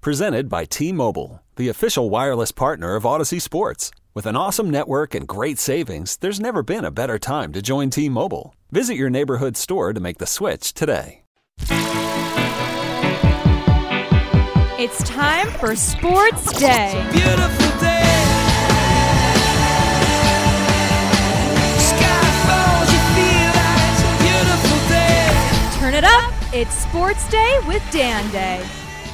Presented by T Mobile, the official wireless partner of Audacy Sports. With an awesome network and great savings, there's never been a better time to join T Mobile. Visit your neighborhood store to make the switch today. It's time for Sports Day. Beautiful day. Sky falls, you feel like it's a beautiful day. Turn it up. It's Sports Day with Dan Day.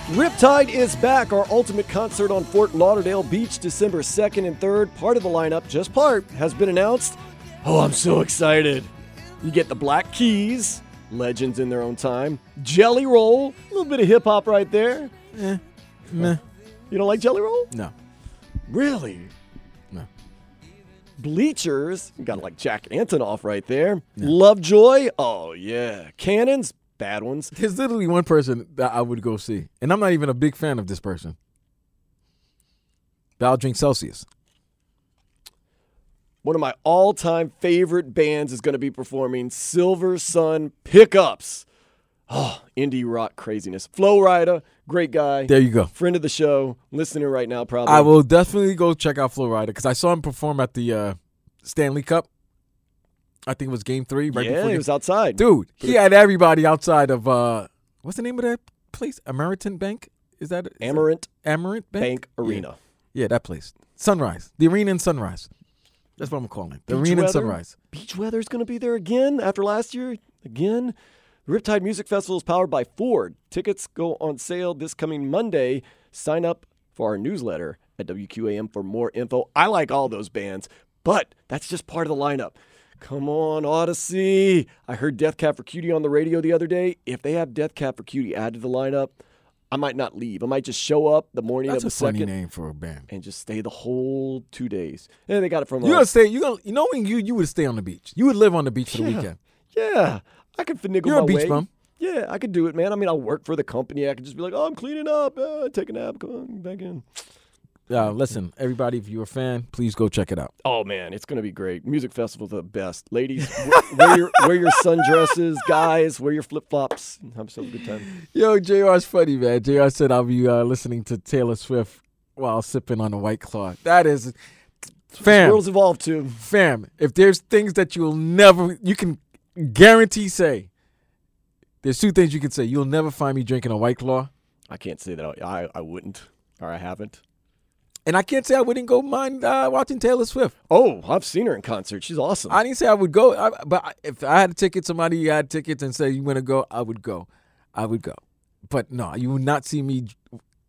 Riptide is back. Our ultimate concert on Fort Lauderdale Beach, December 2nd and 3rd. Part of the lineup, just part, has been announced. Oh, I'm so excited. You get the Black Keys, legends in their own time. Jelly Roll, a little bit of hip hop right there. Eh, meh. You don't like Jelly Roll? No. Really? No. Bleachers, you got like Jack Antonoff right there. Lovejoy, oh yeah. Cannons, bad ones. There's literally one person that I would go see, and I'm not even a big fan of this person. But I'll drink Celsius. One of my all time favorite bands is going to be performing Silver Sun Pickups. Oh, indie rock craziness. Flo Rida, great guy. There you go. Friend of the show, listening right now, probably. I will definitely go check out Flo Rida because I saw him perform at the uh, Stanley Cup. I think it was Game Three. Right yeah, before he was outside. Dude, he had everybody outside of uh, what's the name of that place? American Bank? Is that is that- Amerant Amerant Bank? Bank Arena. Yeah. yeah, that place. Sunrise, the arena in Sunrise. That's what I'm calling it. The Beach arena in weather? Sunrise. Beach Weather's going to be there again after last year. Again. Riptide Music Festival is powered by Ford. Tickets go on sale this coming Monday. Sign up for our newsletter at WQAM for more info. I like all those bands, but that's just part of the lineup. Come on, Audacy. I heard Death Cab for Cutie on the radio the other day. If they have Death Cab for Cutie added to the lineup, I might not leave. I might just show up the morning That's of a the funny second name for a band. and just stay the whole two days. And they got it from a You uh, gonna stay? You gonna? You knowing you, you would stay on the beach. You would live on the beach for the weekend. Yeah, I could finagle You're my a beach way. bum. Yeah, I could do it, man. I mean, I'll work for the company. I could just be like, oh, I'm cleaning up, uh, take a nap, come on, back in. Uh, listen, everybody, if you're a fan, please go check it out. Oh man, it's gonna be great. Music festival, the best. Ladies, wear, your wear your sundresses. Guys, wear your flip flops. Have yourself a good time. Yo, JR's funny, man. JR said I'll be uh, listening to Taylor Swift while sipping on a white claw. That is, fam, Worlds evolve too. fam. If there's things that you'll never, you can guarantee say. There's two things you can say. You'll never find me drinking a white claw, I can't say that I I wouldn't or I haven't. And I can't say I wouldn't go mind uh, watching Taylor Swift. Oh, I've seen her in concert. She's awesome. I didn't say I would go, I, but if I had a ticket, somebody had tickets and said you want to go, I would go. I would go. But no, you would not see me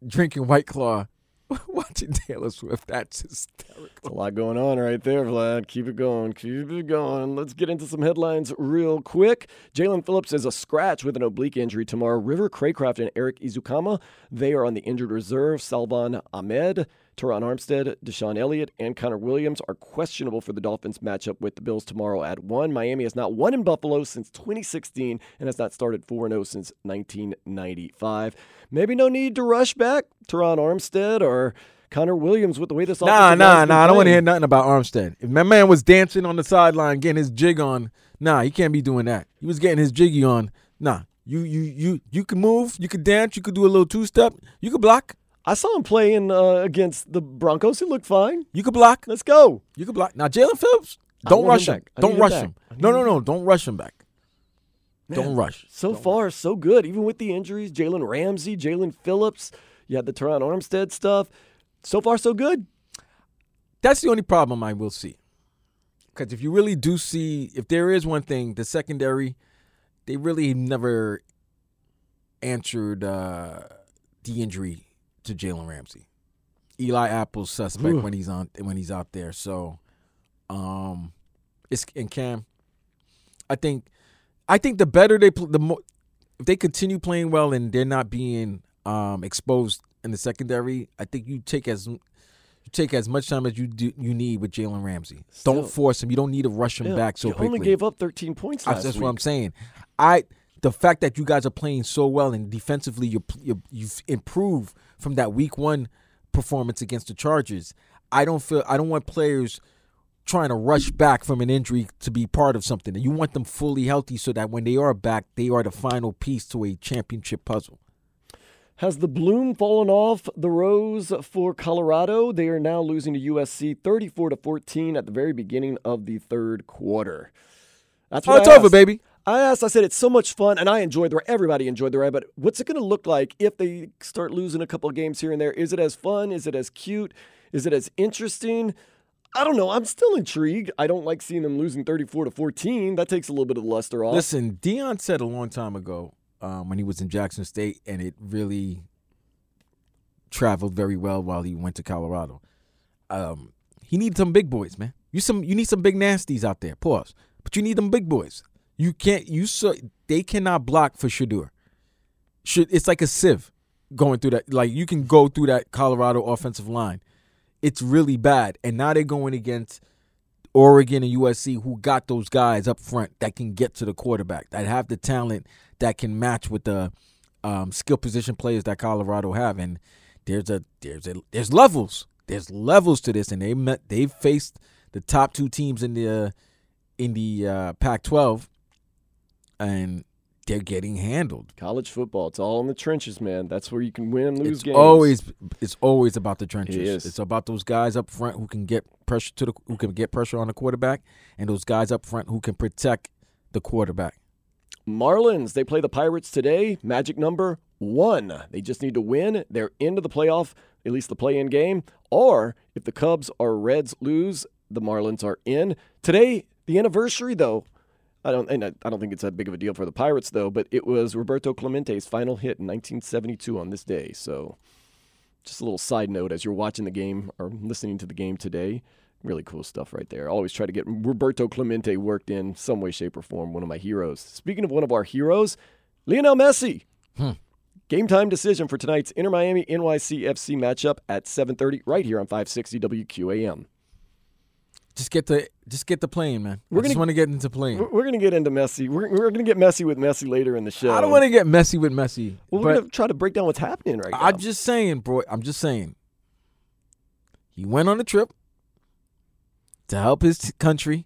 drinking White Claw watching Taylor Swift. That's hysterical. a lot going on right there, Vlad. Keep it going. Keep it going. Let's get into some headlines real quick. Jaelan Phillips is a scratch with an oblique injury tomorrow. River Cracraft and Erik Ezukanma, they are on the injured reserve. Salvon Ahmed, Terron Armstead, DeShon Elliott, and Connor Williams are questionable for the Dolphins matchup with the Bills tomorrow at 1. Miami has not won in Buffalo since 2016 and has not started 4 0 since 1995. Maybe no need to rush back Terron Armstead or Connor Williams with the way this Nah, offensive nah, line's nah. I don't want to hear nothing about Armstead. If my man was dancing on the sideline, getting his jig on, nah, he can't be doing that. He was getting his jiggy on. Nah, you, you, you, you can move, you could dance, you could do a little two step, you could block, I saw him playing uh, against the Broncos. He looked fine. you could block. Let's go. You could block. Now, Jaelan Phillips, don't rush him him. Don't need him rush him. No, no, no. Don't rush him back. Don't rush. So far, so good. Even with the injuries, Jalen Ramsey, Jaelan Phillips, you had the Terron Armstead stuff. So far, so good. That's the only problem I will see. Because if you really do see, if there is one thing, the secondary, they really never answered uh, the injury to Jalen Ramsey. Eli Apple's suspect Ooh. when he's on when he's out there. So, um, it's and Cam. I think, I think the better they pl- the more if they continue playing well and they're not being um exposed in the secondary, I think you take as you take as much time as you do, you need with Jalen Ramsey. Still. Don't force him. You don't need to rush him Yeah, back so you quickly. only gave up 13 points That's last that's week. what I'm saying. I the fact that you guys are playing so well and defensively you you you've improved from that week one performance against the Chargers. I don't feel I don't want players trying to rush back from an injury to be part of something. You want them fully healthy so that when they are back, they are the final piece to a championship puzzle. Has the bloom fallen off the rose for Colorado? They are now losing to USC 34 to 14 at the very beginning of the third quarter. That's Oh, it's over, baby. I asked, I said, it's so much fun, and I enjoyed the ride. Everybody enjoyed the ride, but what's it going to look like if they start losing a couple of games here and there? Is it as fun? Is it as cute? Is it as interesting? I don't know. I'm still intrigued. I don't like seeing them losing 34 to 14. That takes a little bit of luster off. Listen, Deion said a long time ago um, when he was in Jackson State, and it really traveled very well while he went to Colorado. Um, he needs some big boys, man. You some you need some big nasties out there. Pause. But you need them big boys. You can't. You so they cannot block for Shedeur. It's like a sieve going through that. Like you can go through that Colorado offensive line. It's really bad, and now they're going against Oregon and USC, who got those guys up front that can get to the quarterback, that have the talent that can match with the um, skill position players that Colorado have. And there's a there's a there's levels. There's levels to this, and they met they've faced the top two teams in the uh, in the uh, Pac-12, and they're getting handled. College football, it's all in the trenches, man. That's where you can win and lose It's games. always it's always about the trenches. It is. It's about those guys up front who can get pressure to the who can get pressure on the quarterback, and those guys up front who can protect the quarterback. Marlins, they play the Pirates today. Magic number one. They just need to win. They're into the playoff, at least the play in game. Or if the Cubs or Reds lose, the Marlins are in. Today, the anniversary, though. I don't, and I I don't think it's that big of a deal for the Pirates, though, but it was Roberto Clemente's final hit in 1972 on this day. So, just a little side note as you're watching the game or listening to the game today. Really cool stuff right there. Always try to get Roberto Clemente worked in some way, shape, or form. One of my heroes. Speaking of one of our heroes, Lionel Messi. Hmm. Game time decision for tonight's Inter Miami NYCFC matchup at 7:30 right here on 560 WQAM. Just get the just get the plane, man. We're I just gonna- want to get into plane. We're, we're gonna get into Messi. We're, we're gonna get messy with Messi later in the show. I don't want to get messy with Messi, Well, we're gonna try to break down what's happening right now. I'm just saying, bro. I'm just saying. He went on a trip to help his t- country.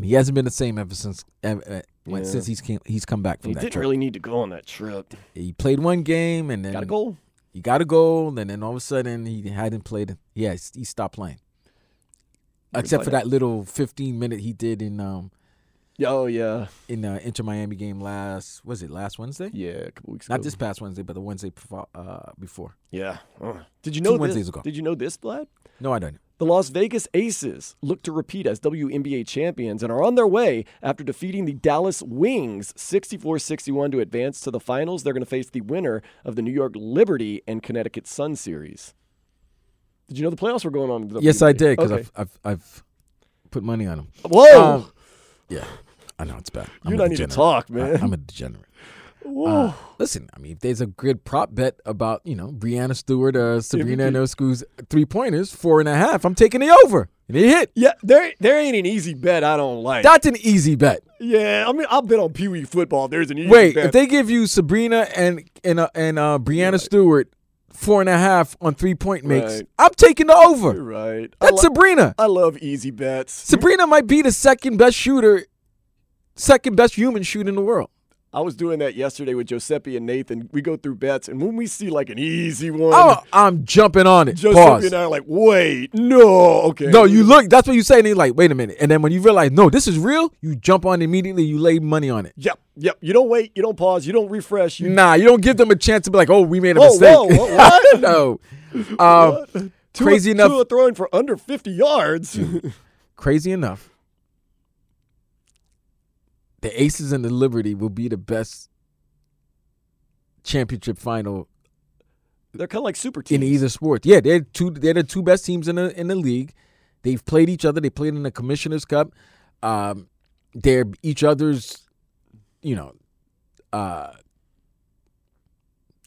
He hasn't been the same ever since ever, when- Yeah. since he's came, he's come back from he that He didn't trip. really need to go on that trip. He played one game and then Got a goal. He got a goal, and then all of a sudden he hadn't played. Yeah, he stopped playing. Except for that little 15 minute he did in um Oh yeah, in uh, Inter Miami game last was it last Wednesday? yeah. A couple weeks Not ago. this past Wednesday, but the Wednesday before, uh, before. Yeah. Uh. Did you Two know this? Wednesdays ago. Did you know this, Vlad? No, I don't. The Las Vegas Aces look to repeat as WNBA champions and are on their way after defeating the Dallas Wings 64 61 to advance to the finals. They're going to face the winner of the New York Liberty and Connecticut Sun series. Did you know the playoffs were going on? Yes, I did because Okay. I've, I've I've put money on them. Whoa! Um, yeah, I know it's bad. I'm you don't need to talk, man. I'm a degenerate. Whoa. Uh, listen, I mean, if there's a good prop bet about, you know, Breanna Stewart, uh, Sabrina. Ionescu's three pointers, four and a half, I'm taking the over. And it hit. yeah, there, there ain't an easy bet I don't like. That's an easy bet. yeah, I mean, I'll bet on Pee Wee football. There's an easy Wait, bet. if they give you Sabrina and and uh, and uh, Breanna Stewart four and a half on three point makes, Right. I'm taking the over. You're right. I, That's lo- Sabrina. I love easy bets. Sabrina might be the second best shooter, second best human shooter in the world. I was doing that yesterday with Giuseppe and Nathan. We go through bets, and when we see like an easy one, Oh, I'm jumping on it. Giuseppe Pause. and I are like, wait, no, okay. No, you look. That's what you say, and you're like, wait a minute. And then when you realize, no, this is real, you jump on immediately. You lay money on it. Yep, yep. You don't wait, you don't pause, you don't refresh. You Nah, you don't give them a chance to be like, oh, we made a Whoa, mistake. whoa, wha- what? no. Um, Tua- crazy enough. Tua throwing for under 50 yards. crazy enough, the Aces and the Liberty will be the best championship final They're kind of like super teams. in either sport. Yeah, they're two. They're the two best teams in the in the league. They've played each other. They played in the Commissioner's Cup. Um, they're each other's, you know, uh,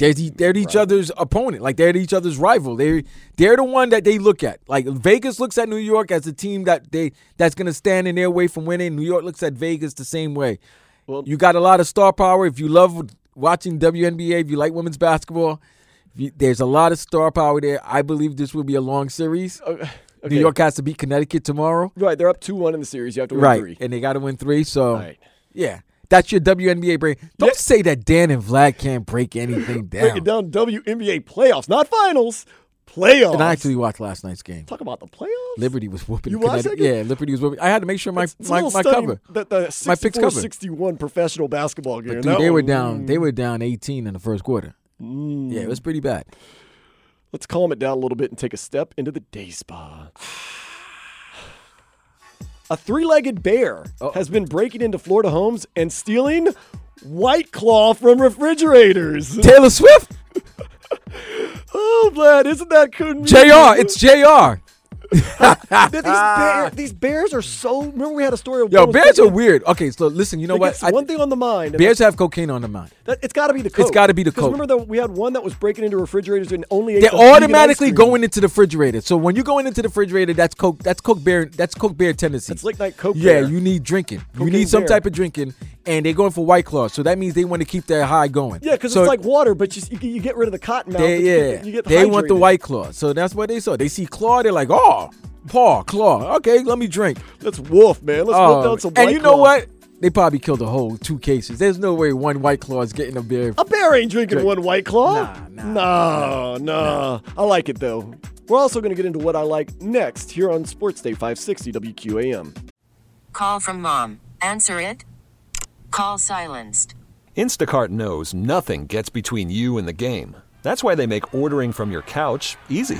They're, the- they're each other's opponent. Like they're each other's rival. They they're the one that they look at. Like Vegas looks at New York as a team that they that's gonna stand in their way from winning. New York looks at Vegas the same way. Well- you got a lot of star power. If you love watching WNBA, if you like women's basketball, you, there's a lot of star power there. I believe this will be a long series. Okay. New York has to beat Connecticut tomorrow. Right, they're up two one in the series. You have to win right, three. and they got to win three. So Right. yeah, that's your WNBA brain. Don't say that Dan and Vlad can't break anything down. Break it down. WNBA playoffs, not finals. Playoffs. And I actually watched last night's game. talk about the playoffs. Liberty was whooping. You watched that game? Yeah, Liberty was whooping. I had to make sure my It's a my, my cover. That the My picks covered. 64-61 professional basketball game. Dude, they were down. They were down 18 in the first quarter. Mm. Yeah, it was pretty bad. Let's calm it down a little bit and take a step into the day spa. A three-legged bear Oh. has been breaking into Florida homes and stealing White Claw from refrigerators. Taylor Swift, oh, Vlad, isn't that cool? Jr. It's Jr. these, bear, these bears are so. Remember, we had a story of Yo, bears are weird. Okay, so listen. You know what? get one thing on the mind. bears have cocaine on the mind. That, it's got to be the coke. It's gotta be the coke. Remember that we had one that was breaking into refrigerators and only ate They're the automatically going into the refrigerator. So when you're going into the refrigerator, that's coke. That's coke bear. That's coke bear tendencies. That's late night coke. Yeah, bear. you need drinking. you need some bear. type of drinking, and they're going for White Claw. So that means they want to keep their high going. Yeah, because so it's like water, but you, you, get rid of the cotton mouth. they, but you yeah, get, you get they want the. White Claw. So that's what they saw. They see Claw, they're like, oh, paw, Claw. Okay, let me drink. Let's wolf, man. Let's wolf Oh, um, down some and White you know Claw. what? They probably killed a whole two cases. There's no way one White Claw is getting a beer. A bear ain't drinking Drink. one White Claw. Nah, nah, no, no. I like it though. We're also going to get into what I like next here on Sports Day 560 WQAM. Call from mom. Answer it. Call silenced. Instacart knows nothing gets between you and the game. That's why they make ordering from your couch easy.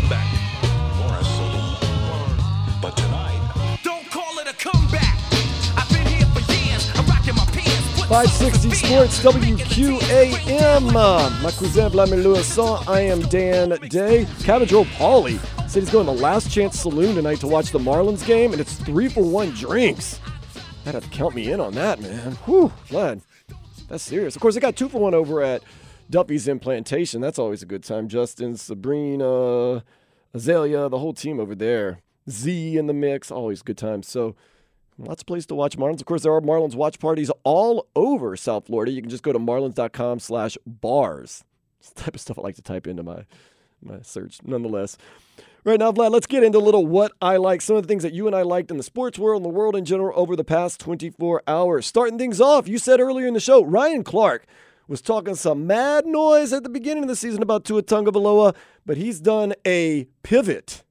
Comeback. But tonight, don't call it a comeback. I've been here for years. I'm rocking my pants. 560 Sports WQAM. My cousin Vladimir Louison. I am Dan Day. Cabbage Roll Pauly said he's going to Last Chance Saloon tonight to watch the Marlins game, and it's three for one drinks. I'd have to count me in on that, man. Whew, Vlad. That's serious. Of course, they got two for one over at Duffy's in Plantation. That's always a good time. Justin, Sabrina, Azalea, the whole team over there. Z in the mix. Always good times. So, Lots of places to watch Marlins. Of course, there are Marlins watch parties all over South Florida. You can just go to marlins.com slash bars. Type of stuff I like to type into my, my search, nonetheless. Right now, Vlad, let's get into a little what I like. Some of the things that you and I liked in the sports world and the world in general over the past 24 hours. Starting things off, you said earlier in the show, Ryan Clark was talking some mad noise at the beginning of the season about Tua Tagovailoa, but he's done a pivot.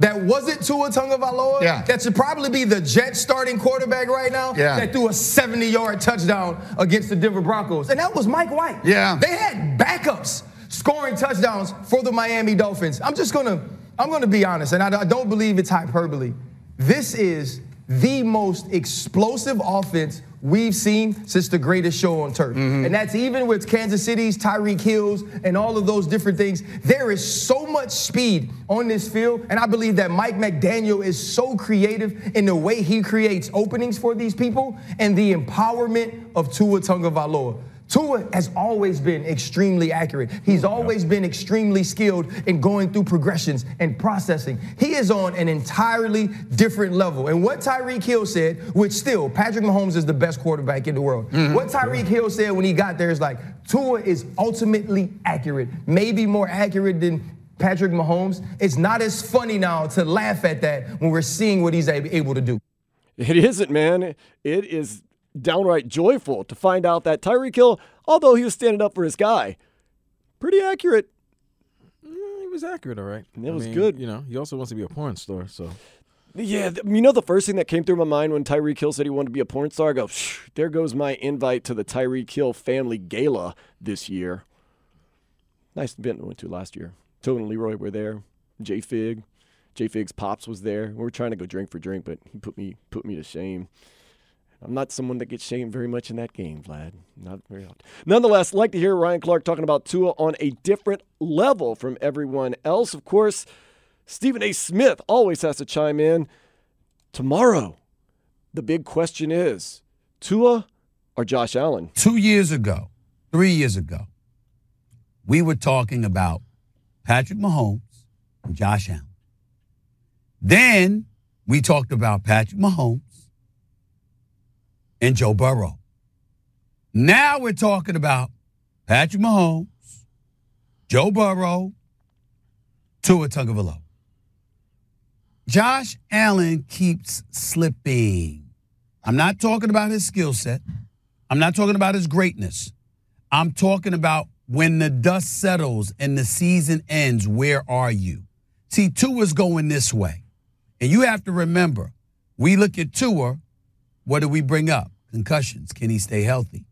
that wasn't Tua Tagovailoa. Yeah. That should probably be the Jets starting quarterback right now. Yeah. That threw a 70-yard touchdown against the Denver Broncos, and that was Mike White. Yeah. They had backups scoring touchdowns for the Miami Dolphins. I'm just gonna, I'm gonna be honest, and I, I don't believe it's hyperbole. This is the most explosive offense we've seen since the greatest show on turf. Mm-hmm. And that's even with Kansas City's Tyreek Hills and all of those different things. There is so much speed on this field, and I believe that Mike McDaniel is so creative in the way he creates openings for these people and the empowerment of Tua Tagovailoa. Tua has always been extremely accurate. He's always been extremely skilled in going through progressions and processing. He is on an entirely different level. And what Tyreek Hill said, which still, Patrick Mahomes is the best quarterback in the world. Mm-hmm. What Tyreek Hill said when he got there is like, Tua is ultimately accurate, maybe more accurate than Patrick Mahomes. It's not as funny now to laugh at that when we're seeing what he's able to do. It isn't, man. It is downright joyful to find out that Tyreek Hill, although he was standing up for his guy, pretty accurate. He was accurate, all right. It I was mean, good. You know, he also wants to be a porn star, so Yeah, th- you know the first thing that came through my mind when Tyreek Hill said he wanted to be a porn star? I go, "Phew, there goes my invite to the Tyreek Hill family gala this year. Nice event we went to last year. Tobin and Leroy were there. J Fig. J Fig's pops was there. We were trying to go drink for drink, but he put me put me to shame. I'm not someone that gets shamed very much in that game, Vlad. Not very often. Nonetheless, like to hear Ryan Clark talking about Tua on a different level from everyone else. Of course, Stephen A. Smith always has to chime in. Tomorrow, the big question is Tua or Josh Allen? Two years ago, three years ago, we were talking about Patrick Mahomes and Josh Allen. Then we talked about Patrick Mahomes and Joe Burrow. Now we're talking about Patrick Mahomes, Joe Burrow, Tua Tagovailoa. Josh Allen keeps slipping. I'm not talking about his skill set. I'm not talking about his greatness. I'm talking about when the dust settles and the season ends, where are you? See, Tua's going this way. And you have to remember, we look at Tua, what do we bring up? Concussions. Can he stay healthy?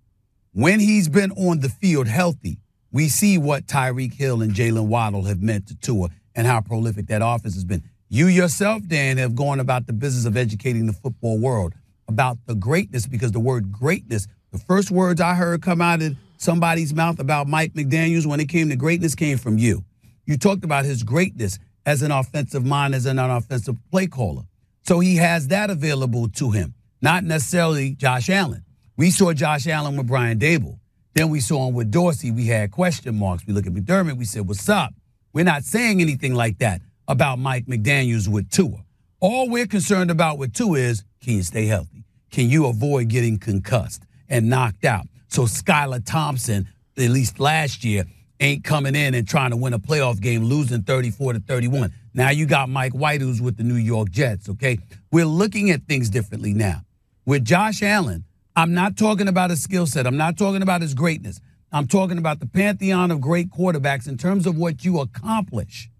When he's been on the field healthy, we see what Tyreek Hill and Jaylen Waddle have meant to Tua and how prolific that offense has been. You yourself, Dan, have gone about the business of educating the football world about the greatness because the word greatness, the first words I heard come out of somebody's mouth about Mike McDaniels when it came to greatness came from you. You talked about his greatness as an offensive mind, as an offensive play caller. So he has that available to him, not necessarily Josh Allen. We saw Josh Allen with Brian Daboll. Then we saw him with Dorsey. We had question marks. We look at McDermott. We said, What's up? We're not saying anything like that about Mike McDaniels with Tua. All we're concerned about with Tua is can you stay healthy? Can you avoid getting concussed and knocked out? So Skylar Thompson, at least last year, ain't coming in and trying to win a playoff game, losing 34 to 31. Now you got Mike White, who's with the New York Jets, okay? We're looking at things differently now. With Josh Allen, I'm not talking about his skill set. I'm not talking about his greatness. I'm talking about the pantheon of great quarterbacks in terms of what you accomplish.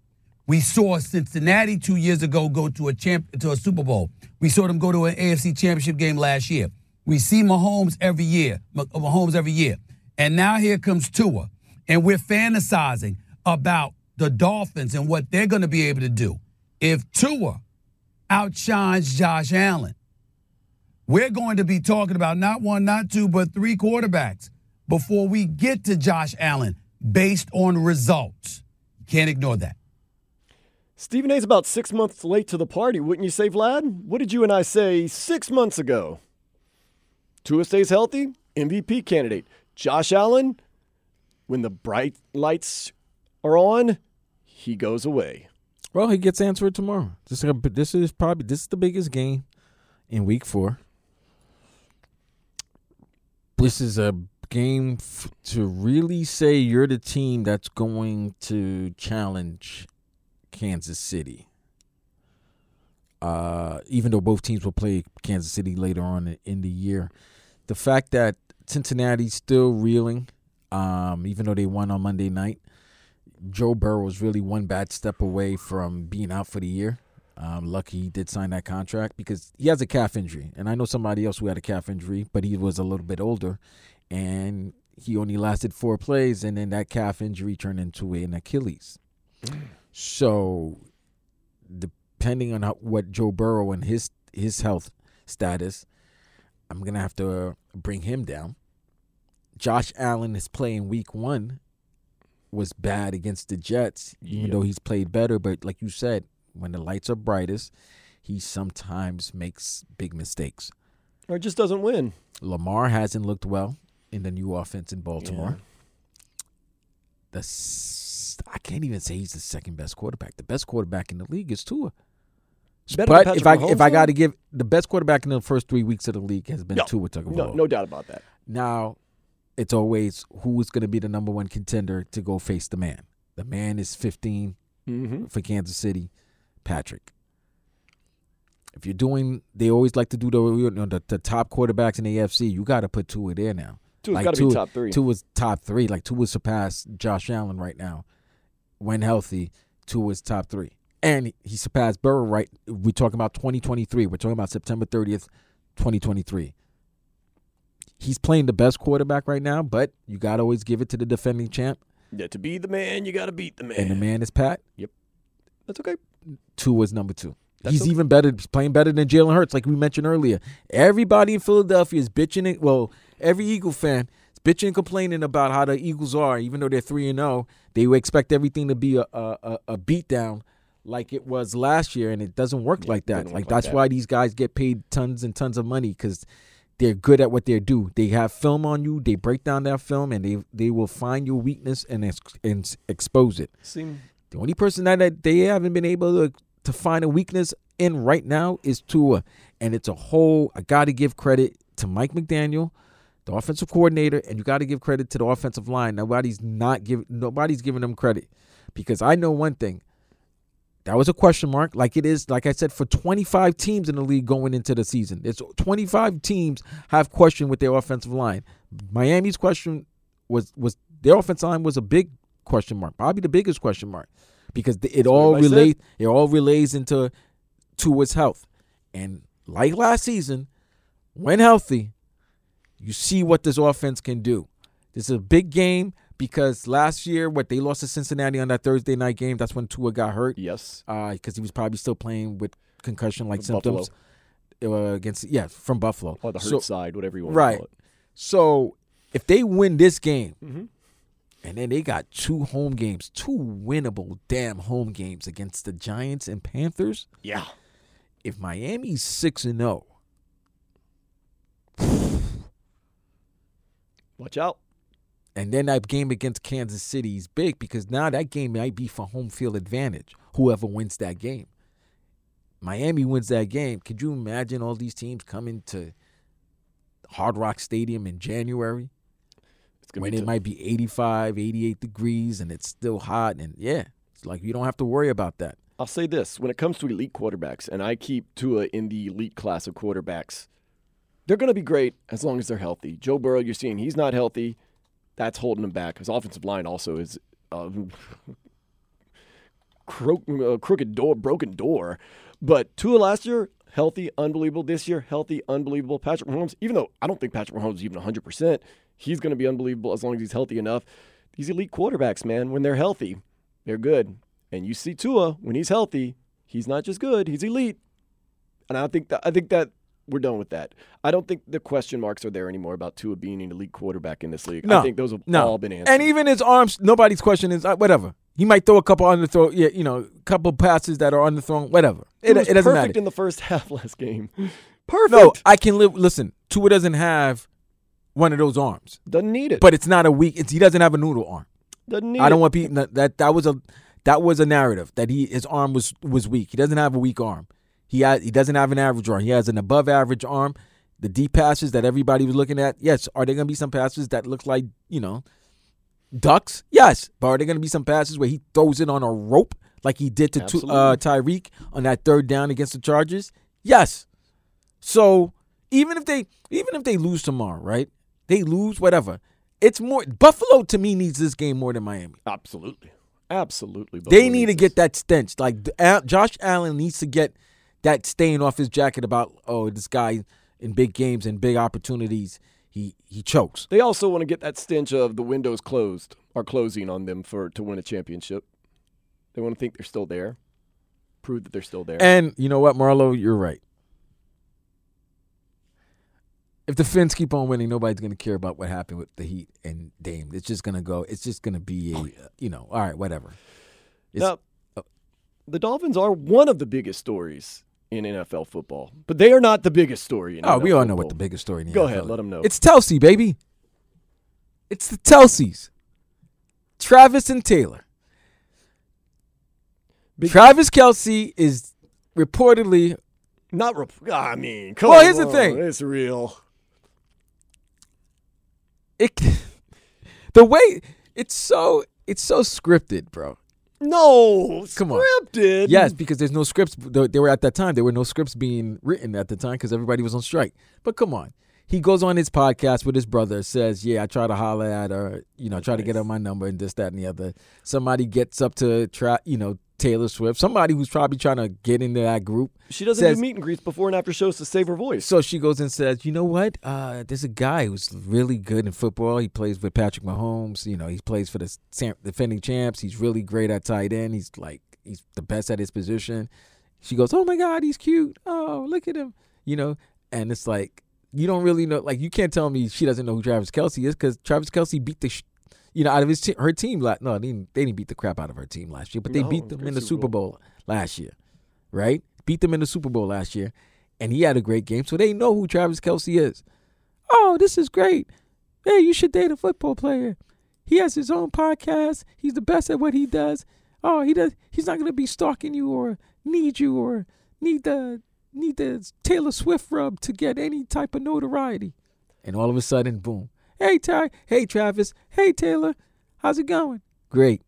We saw Cincinnati two years ago go to a champ to a Super Bowl. We saw them go to an AFC Championship game last year. We see Mahomes every year, Mah- Mahomes every year, and now here comes Tua, and we're fantasizing about the Dolphins and what they're going to be able to do. If Tua outshines Josh Allen, we're going to be talking about not one, not two, but three quarterbacks before we get to Josh Allen based on results. Can't ignore that. Stephen A's about six months late to the party, wouldn't you say, Vlad? What did you and I say six months ago? Tua stays healthy, MVP candidate. Josh Allen, when the bright lights are on, he goes away. Well, he gets answered tomorrow. This is, this is probably this is the biggest game in Week Four. This is a game f- to really say you're the team that's going to challenge Kansas City. Uh, even though both teams will play Kansas City later on in- the year, the fact that Cincinnati's still reeling, um, even though they won on Monday night, Joe Burrow was really one bad step away from being out for the year. Um, lucky he did sign that contract because he has a calf injury, and I know somebody else who had a calf injury, but he was a little bit older, and he only lasted four plays, and then that calf injury turned into an Achilles. So, depending on how, what Joe Burrow and his his health status, I'm gonna have to bring him down. Josh Allen is playing week one was bad against the Jets, even Yep. though he's played better. But like you said, when the lights are brightest, he sometimes makes big mistakes. Or just doesn't win. Lamar hasn't looked well in the new offense in Baltimore. The s- I can't even say he's the second best quarterback. The best quarterback in the league is Tua. Better but if I Mahomes, if I got to give the best quarterback in the first three weeks of the league has been No, Tua Tagovailoa. No, no doubt about that. Now, it's always who is going to be the number one contender to go face the man. The man is 15 Mm-hmm. for Kansas City, Patrick. If you're doing, they always like to do the you know, the, the top quarterbacks in the AFC. You got to put Tua there now. Tua's gotta be top three. Tua's top three. Like Tua surpassed Josh Allen right now. When healthy, Tua's top three, and he surpassed Burrow. Right, we're talking about 2023. We're talking about September 30th, 2023 he's playing the best quarterback right now, but you got to always give it to the defending champ. Yeah, to be the man, you got to beat the man. And the man is Pat. Yep. That's okay. Two was number two. That's he's okay. even better, playing better than Jalen Hurts, like we mentioned earlier. Everybody in Philadelphia is bitching it. Well, every Eagle fan is bitching and complaining about how the Eagles are, even though they're three and zero. They would expect everything to be a a, a, beatdown like it was last year, and it doesn't work like that. Like like that's that. why these guys get paid tons and tons of money because they're good at what they do. They have film on you. They break down that film, and they they will find your weakness and ex- and expose it. Seem The only person that, they haven't been able to to find a weakness in right now is Tua, and it's a whole. I got to give credit to Mike McDaniel, the offensive coordinator, and you got to give credit to the offensive line. Nobody's not giving nobody's giving them credit because I know one thing. That was a question mark, like it is, like I said, for 25 teams in the league going into the season. It's 25 teams have question with their offensive line. Miami's question was was their offensive line was a big question mark, probably the biggest question mark, because it all everybody relates. It all relays into Tua's health, and like last season, when healthy, you see what this offense can do. This is a big game because last year, what they lost to Cincinnati on that Thursday night game, that's when Tua got hurt. Yes. because he was probably still playing with concussion-like From Buffalo. symptoms uh, against yeah from Buffalo or the hurt So- side, whatever you want right. to call it. So if they win this game, Mhm. And then they got two home games, two winnable damn home games against the Giants and Panthers. Yeah. If Miami's six and oh, zero, Watch out. and then that game against Kansas City is big because now that game might be for home field advantage. Whoever wins that game, Miami wins that game. Could you imagine all these teams coming to Hard Rock Stadium in January? When it might be 85, 88 degrees and it's still hot. And yeah, it's like you don't have to worry about that. I'll say this: when it comes to elite quarterbacks, and I keep Tua in the elite class of quarterbacks, they're going to be great as long as they're healthy. Joe Burrow, you're seeing he's not healthy. That's holding him back. His offensive line also is uh, cro- uh, crooked door, broken door. But Tua last year, healthy, unbelievable. This year, healthy, unbelievable. Patrick Mahomes, even though I don't think Patrick Mahomes is even 100%, he's going to be unbelievable as long as he's healthy enough. These elite quarterbacks, man, when they're healthy, they're good. And you see Tua when he's healthy, he's not just good, he's elite. And I think that I think that we're done with that. I don't think the question marks are there anymore about Tua being an elite quarterback in this league. No, I think those have no. all been answered. And even his arms, nobody's question is uh, whatever. He might throw a couple underthrow, yeah, you know, couple passes that are underthrown, whatever. It, it doesn't perfect matter. in the first half last game. Perfect. No, I can live. Listen, Tua doesn't have one of those arms, Doesn't need it. but it's not a weak. It's, he doesn't have a noodle arm. Doesn't need I don't it. want people that, that was a that was a narrative that he his arm was was weak. He doesn't have a weak arm. He has, he doesn't have an average arm. He has an above average arm. The deep passes that everybody was looking at, yes, are there going to be some passes that look like you know ducks? Yes, but are there going to be some passes where he throws it on a rope like he did to uh, Tyreek on that third down against the Chargers? Yes. So even if they even if they lose tomorrow, right? They lose whatever. It's more Buffalo to me needs this game more than Miami. Absolutely. Absolutely. They Buffalo need to get that stench. Like Al- Josh Allen needs to get that stain off his jacket about oh this guy in big games and big opportunities he he chokes. They also want to get that stench of the windows closed are closing on them for to win a championship. They want to think they're still there, prove that they're still there. And you know what, Marlo, you're right. if the Fins keep on winning, nobody's gonna care about what happened with the Heat and Dame. It's just gonna go. It's just gonna be a, oh, uh, you know, all right, whatever. It's, Now, oh. the Dolphins are one of the biggest stories in NFL football, but they are not the biggest story in oh, NFL we all know what the biggest story. In Go NFL ahead, is. let them know. It's Telsey, baby. It's the Telseys. Travis and Taylor. Big- Travis Kelce is reportedly not. Rep- I mean, come Well, on. here's the thing. It's real. it. The way it's so it's so scripted, bro. No, Come on. scripted. Yes, because there's no scripts. There were at that time. There were no scripts being written at the time because everybody was on strike. But come on, he goes on his podcast with his brother. Says, "Yeah, I try to holler at her. You know, try to get her my number and this, that, and the other." Somebody gets up to try, you know, Taylor Swift. Somebody who's probably trying to get into that group. She doesn't says, do meet and greets before and after shows to save her voice. So she goes and says, "You know what? Uh, there's a guy who's really good in football. He plays with Patrick Mahomes. You know, he plays for the defending champs. He's really great at tight end. He's like he's the best at his position." She goes, "Oh my God, he's cute. Oh, look at him. You know." And it's like you don't really know. Like you can't tell me she doesn't know who Travis Kelce is because Travis Kelce beat the. Sh- you know, out of his te- her team last no, they didn't, they didn't beat the crap out of her team last year, but they No, beat them in the Super Super Bowl last year, right? Beat them in the Super Bowl last year, and he had a great game, so they know who Travis Kelce is. Oh, this is great. Hey, you should date a football player. He has his own podcast. He's the best at what he does. Oh, he does. He's not gonna be stalking you or need you or need the need the Taylor Swift rub to get any type of notoriety. And all of a sudden, boom. Hey Ty, hey Travis, hey Taylor, how's it going? Great.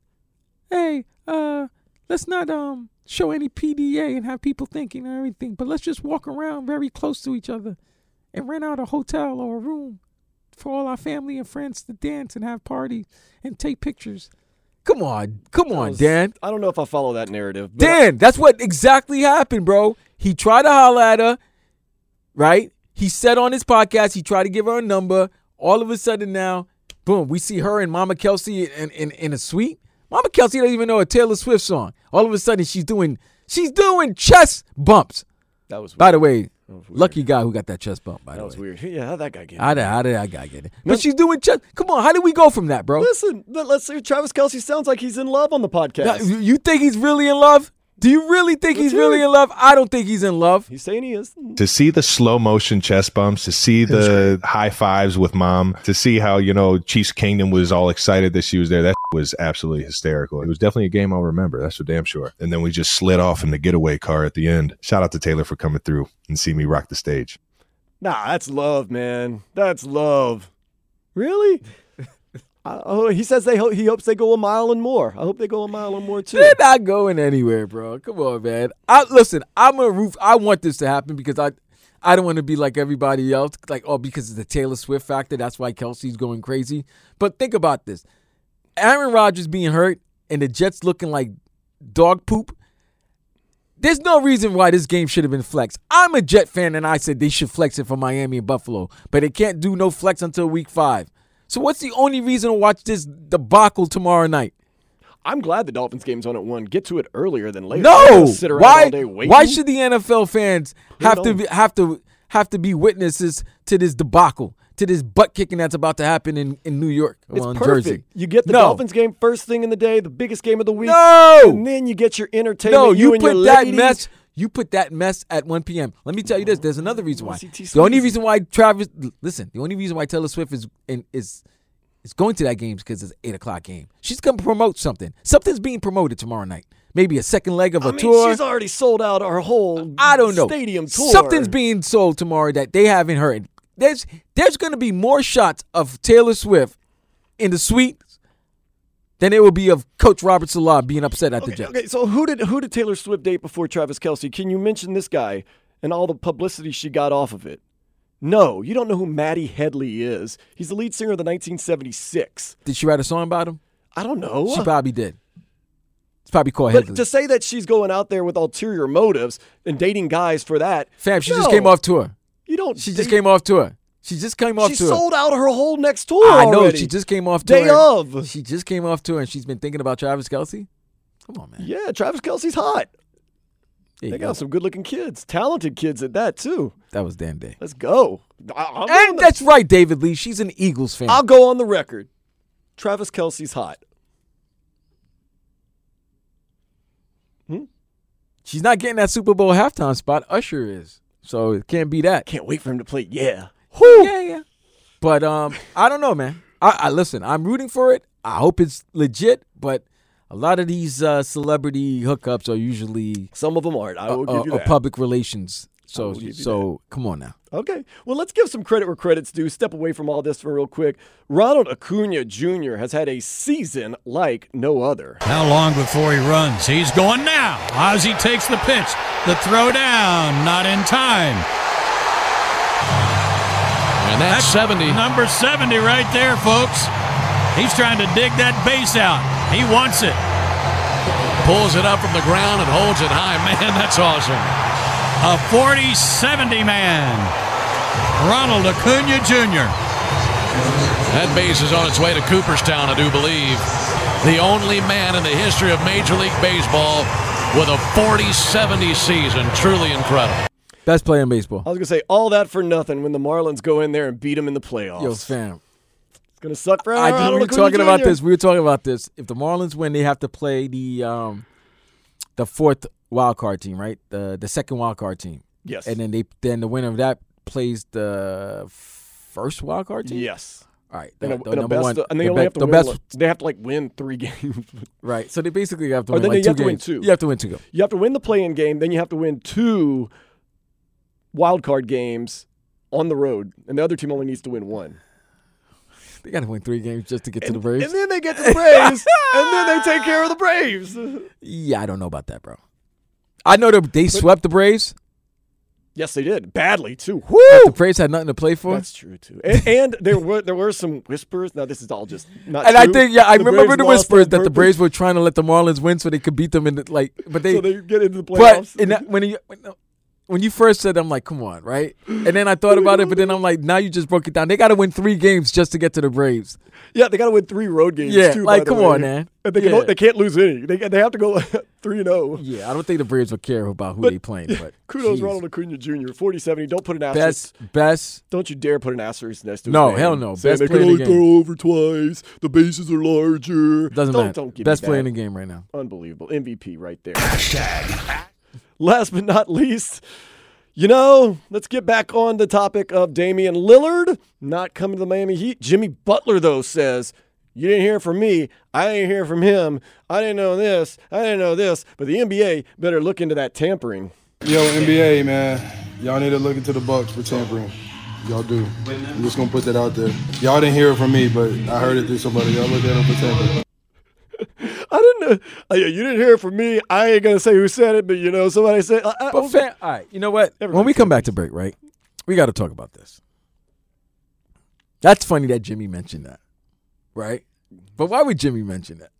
Hey, uh, let's not um show any PDA and have people thinking and everything, but let's just walk around very close to each other and rent out a hotel or a room for all our family and friends to dance and have parties and take pictures. Come on, come on, was- Dan. I don't know if I follow that narrative. Dan, that's what exactly happened, bro. He tried to holler at her, right? He said on his podcast he tried to give her a number. All of a sudden now, boom, we see her and Mama Kelce in, in, in a suite. Mama Kelce doesn't even know a Taylor Swift song. All of a sudden she's doing she's doing chest bumps. that was weird. By the way, lucky guy who got that chest bump. By that the way, that was weird. Yeah, how'd that guy get? it? how did how did that guy get it? But she's doing chest. Come on, how did we go from that, bro? Listen, let- let's see. Travis Kelce sounds like he's in love on the podcast. you you think he's really in love? Do you really think Let's he's really it. in love? I don't think he's in love. He's saying he is. to see the slow motion chest bumps, to see the high fives with mom, to see how, you know, Chiefs Kingdom was all excited that she was there. That was absolutely hysterical. It was definitely a game I'll remember. That's for damn sure. And then we just slid off in the getaway car at the end. Shout out to Taylor for coming through and see me rock the stage. Nah, that's love, man. That's love. Really? Oh, he says they ho- he hopes they go a mile and more. I hope they go a mile and more too. They're not going anywhere, bro. Come on, man. I listen. I'm a roof. I want this to happen because I, I don't want to be like everybody else. Like, oh, because of the Taylor Swift factor, that's why Kelce's going crazy. But think about this: Aaron Rodgers being hurt and the Jets looking like dog poop. There's no reason why this game should have been flexed. I'm a Jet fan, and I said they should flex it for Miami and Buffalo, but they can't do no flex until Week Five. So what's the only reason to watch this debacle tomorrow night? I'm glad the Dolphins game's on at one. Get to it earlier than later. No. Sit around Why? all day waiting. Why should the NFL fans Put have to be, have to have to be witnesses to this debacle, to this butt kicking that's about to happen in, in New York, It's well, in perfect. Jersey? You get the No. Dolphins game first thing in the day, the biggest game of the week. No. And then you get your entertainment. No, you, and put that mess. You put that mess at 1 p.m. Let me tell you this. There's another reason why. The only reason why Travis, listen, the only reason why Taylor Swift is in, is is going to that game is because it's an eight o'clock game. She's gonna promote something. Something's being promoted tomorrow night. Maybe a second leg of a I mean, tour. she's already sold out our whole I don't know. stadium tour. Something's being sold tomorrow that they haven't heard. There's there's going to be more shots of Taylor Swift in the suite than it will be of Coach Robert Saleh being upset at the Okay, Jets. okay, so who did who did Taylor Swift date before Travis Kelce? Can you mention this guy and all the publicity she got off of it? No, you don't know who Matty Headley is. He's the lead singer of the 1976. Did she write a song about him? I don't know. She probably did. It's probably called Headley. but to say that she's going out there with ulterior motives and dating guys for that, Fam, she just came off tour. You don't. She just came off tour. She just came off She tour. sold out her whole next tour. I know already. she just came off tour. Day of. She just came off tour and she's been thinking about Travis Kelce. Come on, man. Yeah, Travis Kelce's hot. There They go. got some good looking kids, talented kids at that too. That was damn Day. Let's go. I- go And the, that's right, David Lee. She's an Eagles fan. I'll go on the record. Travis Kelce's hot. Hmm? She's not getting that Super Bowl halftime spot. Usher is. So it can't be that. Can't wait for him to play. Yeah. Yeah, yeah. But um, I don't know, man. I, I listen. I'm rooting for it. I hope it's legit. But a lot of these uh, celebrity hookups are usually Some of them aren't. I will uh, give you uh, that. public relations. So will give you so come on now. Okay. Well, let's give some credit where credit's due. Step away from all this for real quick. Ronald Acuna Jr. has had a season like no other. How long before he runs? He's going now. Ozzie takes the pitch. The throw down, not in time. And that's 70. Number 70 right there, folks. He's trying to dig that base out. He wants it. Pulls it up from the ground and holds it high. Man, that's awesome. A 40 70 man. Ronald Acuna Jr. That base is on its way to Cooperstown, I do believe. The only man in the history of Major League Baseball with a 40 70 season. Truly incredible. Best player in baseball. I was gonna say all that for nothing when the Marlins go in there and beat them in the playoffs. Yo, fam. It's gonna suck for I Ronald we were talking about this. We were talking about this. If the Marlins win, they have to play the um the fourth wild card team, right? The the second wild card team. Yes. And then they then the winner of that plays the first wild card team. Yes. All right. And, The, a, the and number best, one, and they the only be- have to the win. best. like- they have to like win three games. Right. So they basically have to Or win then like you have two to win two. You have to win two. You have to win the play-in game, then you have to win two wild card games on the road, and the other team only needs to win one. They got to win three games just to get to the Braves. And then they get to the Braves, and then they take care of the Braves. yeah, I don't know about that, bro. I know that they swept the Braves. Yes, they did badly too. but The Braves had nothing to play for. That's true too. And, and there were there were some whispers. Now this is all just not. and I think, yeah, I The remember Braves the whispers that the. Braves were trying to let the Marlins win so they could beat them in the like. But they, so they get into the but playoffs. in that, when you when, when you first said, it, I'm like, come on, right? And then I thought about it, but then I'm like, now you just broke it down. They got to win three games just to get to the Braves. yeah, they got to win three road games. Yeah, too, like, by the come way. on, man. And they, Yeah. can, they can't lose any. They they have to go three and zero. Yeah, I don't think the Braves would care about who But- they playing. But Kudos, jeez. Ronald Acuna Jr. 40-70. Don't put an asterisk. best best. Don't you dare put an asterisk next to his No, name, hell no. saying Best they player can in only the game. throw over twice. The bases are larger. Doesn't don't, matter. Don't give Best me player in the game right now. Unbelievable. MVP right there. Last but not least, you know, let's get back on the topic of Damian Lillard not coming to the Miami Heat. Jimmy Butler, though, says, You didn't hear from me. I didn't hear from him. I didn't know this. I didn't know this. But the NBA better look into that tampering. Yo, NBA, man, y'all need to look into the Bucks for tampering. Y'all do. I'm just gonna put that out there. Y'all didn't hear it from me, but I heard it through somebody. Y'all look at them for tampering. I didn't know. uh, yeah, you didn't hear it from me. I ain't to say who said it, but you know, somebody said. I, I, But fam, all right, you know what? when we come back to break, right, we got to talk about this. That's funny that Jimmy mentioned that, right? But why would Jimmy mention that?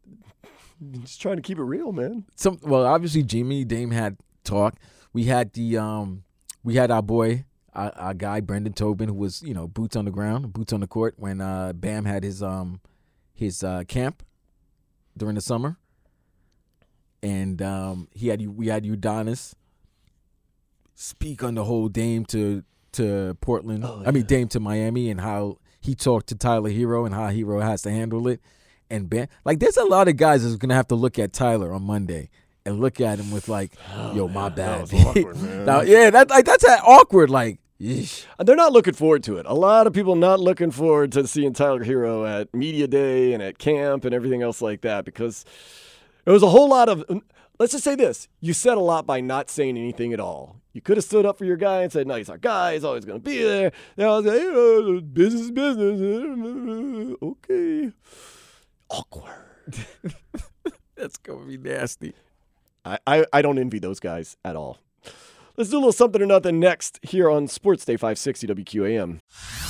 just trying to keep it real, man. Some well, obviously Jimmy Dame had talk. We had the um, we had our boy, our, our guy Brendan Tobin, who was you know boots on the ground, boots on the court when uh, Bam had his um, his uh, camp during the summer, and um, he had we had Udonis speak on the whole Dame to to Portland. I mean Dame to Miami and how he talked to Tyler Herro and how Herro has to handle it. And Ben, like, there's a lot of guys that's gonna have to look at Tyler on Monday and look at him with like, "Yo, my bad." was awkward, man. now, yeah, that like that's that awkward. Like, yeesh. Uh, they're not looking forward to it. A lot of people not looking forward to seeing Tyler Herro at media day and at camp and everything else like that because there was a whole lot of. Let's just say this: you said a lot by not saying anything at all. You could have stood up for your guy and said, "No, he's our guy. He's always going to be there." Now I was like, know, "Business, business." Okay. Awkward. that's gonna be nasty. I, I, I don't envy those guys at all. Let's do a little something or nothing next here on Sports Day 560 WQAM.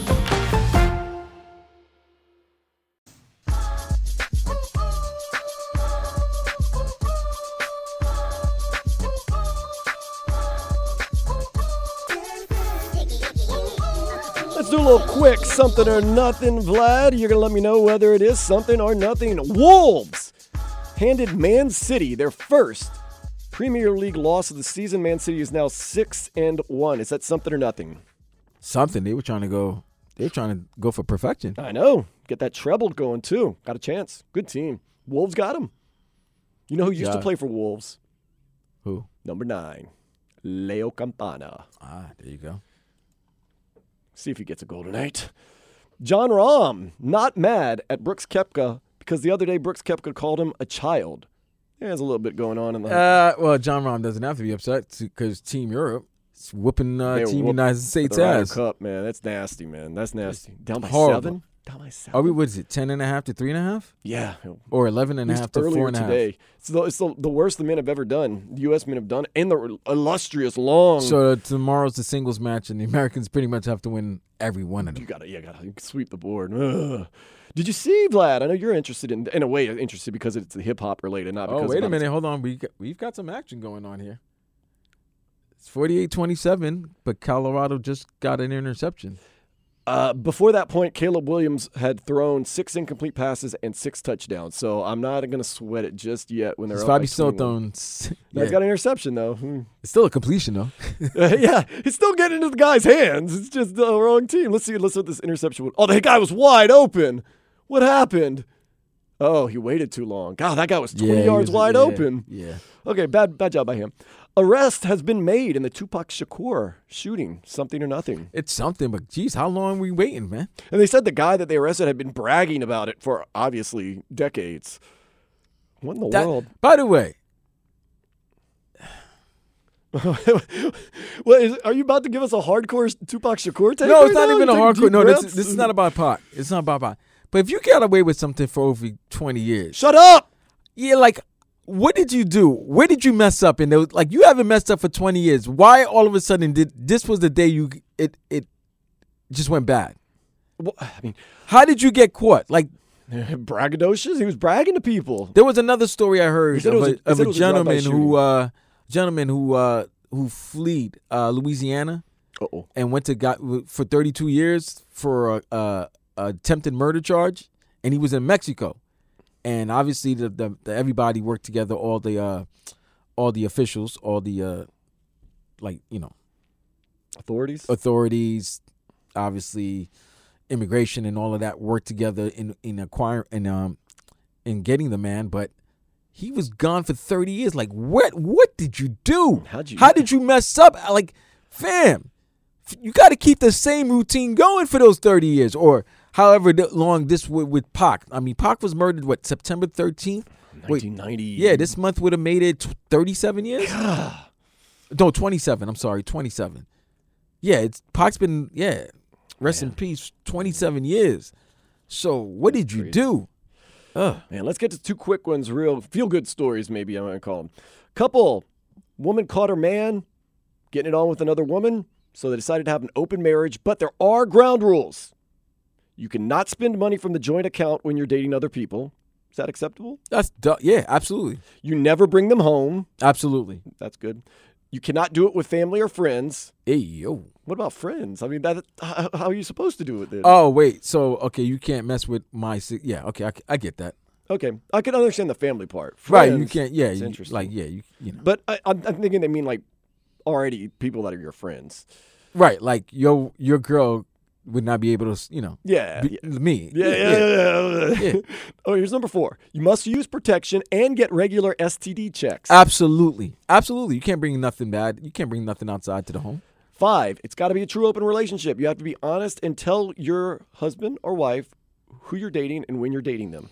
Little quick something or nothing, Vlad. You're going to let me know whether it is something or nothing. Wolves handed Man City their first Premier League loss of the season. Man City is now 6 and 1. Is that something or nothing? Something they were trying to go. They were trying to go for perfection. I know. Get that treble going too. Got a chance. Good team. Wolves got him. You know who used to play for Wolves? Who? Number 9. Leo Campana. Ah, there you go. See if he gets a goal tonight. Jon Rahm, not mad at Brooks Koepka because the other day Brooks Koepka called him a child. There's a little bit going on in the. Uh, well, Jon Rahm doesn't have to be upset because Team Europe is whooping uh, Team whooped United States ass. Cup, man. That's nasty, man. That's nasty. Down by Horrible. seven. By seven. Are we? What is it? Ten and a half to three and a half? Yeah. Or eleven and a half to four and a half. today. It's, the, it's the, the worst the men have ever done. The U.S. men have done, and the illustrious long. So uh, tomorrow's the singles match, and the Americans pretty much have to win every one of them. You gotta, yeah, gotta sweep the board. Ugh. Did you see Vlad? I know you're interested in, in a way, interested because it's hip hop related, not oh, because. Oh, wait a minute. Hold on. We got, we've got some action going on here. It's 48-27, but Colorado just got an interception. Uh, before that point, Caleb Williams had thrown six incomplete passes and six touchdowns. So I'm not going to sweat it just yet when they're up probably by still 21. throwing. s- He's yeah. got an interception though. Hmm. It's still a completion though. yeah, it's still getting into the guy's hands. It's just the wrong team. Let's see. Let's see what this interception. Would, oh, the guy was wide open. What happened? Oh, he waited too long. God, that guy was 20 Yeah, yards was- wide yeah, open. yeah. Okay, bad bad job by him. Arrest has been made in the Tupac Shakur shooting. Something or nothing. It's something, but geez, how long are we waiting, man? And they said the guy that they arrested had been bragging about it for obviously decades. What in the That- world? By the way, what is, are you about to give us a hardcore Tupac Shakur take? no, right it's not now? even a You taking hardcore. No, this, this is not about pot. It's not about pot. But if you got away with something for over 20 years. Shut up! Yeah, like, what did you do? Where did you mess up? And there was, like, you haven't messed up for 20 years. Why all of a sudden did this was the day you it it just went bad? Well, I mean, how did you get caught? Like, braggadocious. He was bragging to people. There was another story I heard He of a, a- of a gentleman who uh gentleman who uh who fled uh Louisiana Uh-oh. and went to got for 32 years for a, a, a attempted murder charge and he was in Mexico. And obviously the, the, the everybody worked together all the uh all the officials, all the uh like, you know, authorities? Authorities obviously immigration and all of that worked together in in acquiring in um in getting the man but he was gone for 30 years. Like what what did you do? How'd you- how did you mess up? Like fam you got to keep the same routine going for those 30 years or however long this would with Pac. I mean, Pac was murdered what September 13th. 1990. yeah, this month would have made it 37 years. no, 27. I'm sorry, 27. Yeah, it's Pac's been yeah. Rest in peace. 27 years. So what did you do? Ugh. Man, let's get to two quick ones, real feel good stories, maybe I'm going to call them. Couple, woman caught her man getting it on with another woman, so they decided to have an open marriage, but there are ground rules. You cannot spend money from the joint account when you're dating other people. Is that acceptable? That's du- yeah, absolutely. You never bring them home. Absolutely. That's good. You cannot do it with family or friends. Hey yo. What about friends? I mean, that how, how are you supposed to do it then? Oh wait, so okay, you can't mess with my si- yeah. Okay, I, I get that. Okay, I can understand the family part. Right, you can't- yeah, you- interesting. like, yeah, you- you know. But I, I'm, I'm thinking they mean like already people that are your friends. Right, like your your girl would not be able to, you know. Yeah, be- me. Yeah, yeah, yeah. yeah. Yeah. oh, here's number four. You must use protection and get regular STD checks. Absolutely, absolutely. You can't bring nothing bad. You can't bring nothing outside to the home. Five, it's got to be a true open relationship. You have to be honest and tell your husband or wife who you're dating and when you're dating them.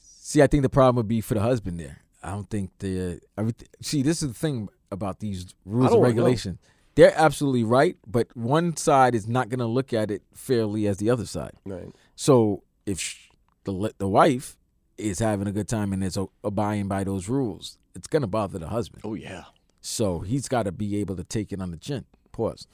See, I think the problem would be for the husband there. I don't think the everything. See, this is the thing about these rules and wanna know. They're absolutely right, but one side is not going to look at it fairly as the other side. Right. So if the the wife is having a good time and is abiding by those rules, it's going to bother the husband. Oh yeah. So he's got to be able to take it on the chin. Pause.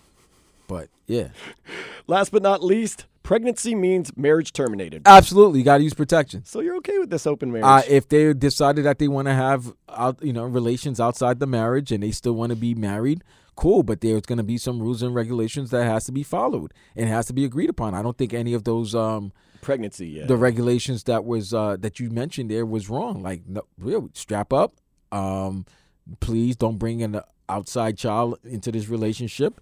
But yeah, Last but not least, pregnancy means marriage terminated. absolutely, you got to use protection. So you're okay with this open marriage? Uh, if they decided that they want to have out, you know, relations outside the marriage and they still want to be married, cool. But there's going to be some rules and regulations that has to be followed and has to be agreed upon. I don't think any of those um, pregnancy, yeah. the regulations that was uh, that you mentioned there was wrong. Like, no, really, strap up. Um, please don't bring an outside child into this relationship.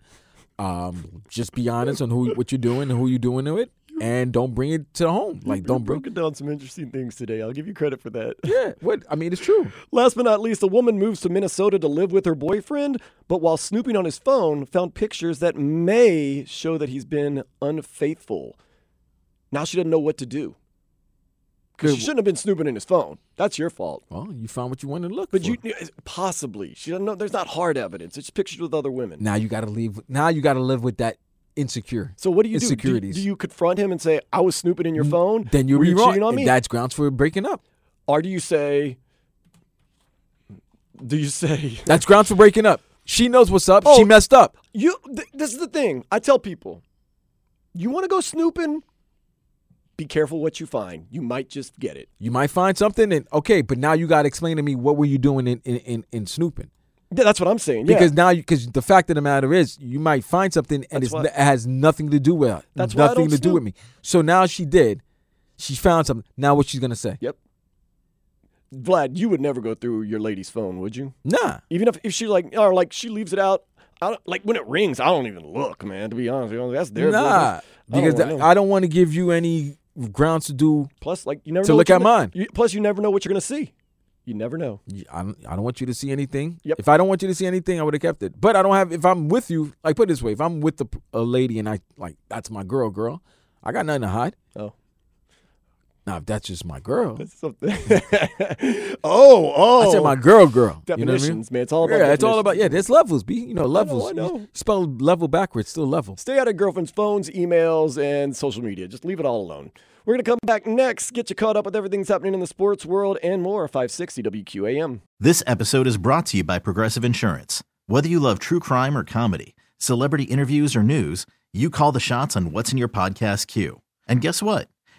Um, just be honest on who what you're doing and who you're doing to it, and don't bring it to home. Like, don't bring. broken down some interesting things today. I'll give you credit for that. Yeah, what I mean, it's true. Last but not least, a woman moves to Minnesota to live with her boyfriend, but while snooping on his phone, found pictures that may show that he's been unfaithful. Now she doesn't know what to do. 'Cause Good. she shouldn't have been snooping in his phone. That's your fault. Well, you found what you wanted to look But for. you possibly she doesn't know. There's not hard evidence. It's pictures with other women. now you got to leave. Now you got to live with that insecure. So what do you do? do? Insecurities. Do you confront him and say, "I was snooping in your phone"? then you're Were you wrong. cheating on me? That's grounds for breaking up. or do you say? Do you say? That's grounds for breaking up. She knows what's up. Oh. she messed up. You. Th- this is the thing. I tell people, you want to go snooping. Be careful what you find. You might just get it. You might find something, and okay, but now you got to explain to me what were you doing in in, in, in snooping? Yeah, that's what I'm saying. Yeah. Because now, because the fact of the matter is, you might find something and it has nothing to do with That's nothing to do with me. So now she did. She found something. Now what she's gonna say? Yep. Vlad, you would never go through your lady's phone, would you? Nah. Even if, if she like or like she leaves it out. I don't, like when it rings, I don't even look, man. To be honest, you. that's their nah. business. I don't Because wanna th- know. I don't want to give you any grounds to do. plus, like you never to look at mine. You, plus, you never know what you're gonna see. You never know. I don't, I don't want you to see anything. Yep. If I don't want you to see anything, I would have kept it. But I don't have. If I'm with you, like put it this way, if I'm with the, a lady and I like that's my girl, girl, I got nothing to hide. Oh. Now if that's just my girl, That's something. oh, oh. I said my oh. girl, girl. You know what I mean? Definitions, man. It's all about yeah, it's all about yeah. There's levels, b. You know levels. I know. You spell level backwards, still level. Stay out of girlfriend's phones, emails, and social media. Just leave it all alone. We're going to come back next, get you caught up with everything that's happening in the sports world and more. 560 WQAM. This episode is brought to you by Progressive Insurance. Whether you love true crime or comedy, celebrity interviews or news, you call the shots on what's in your podcast queue. And guess what?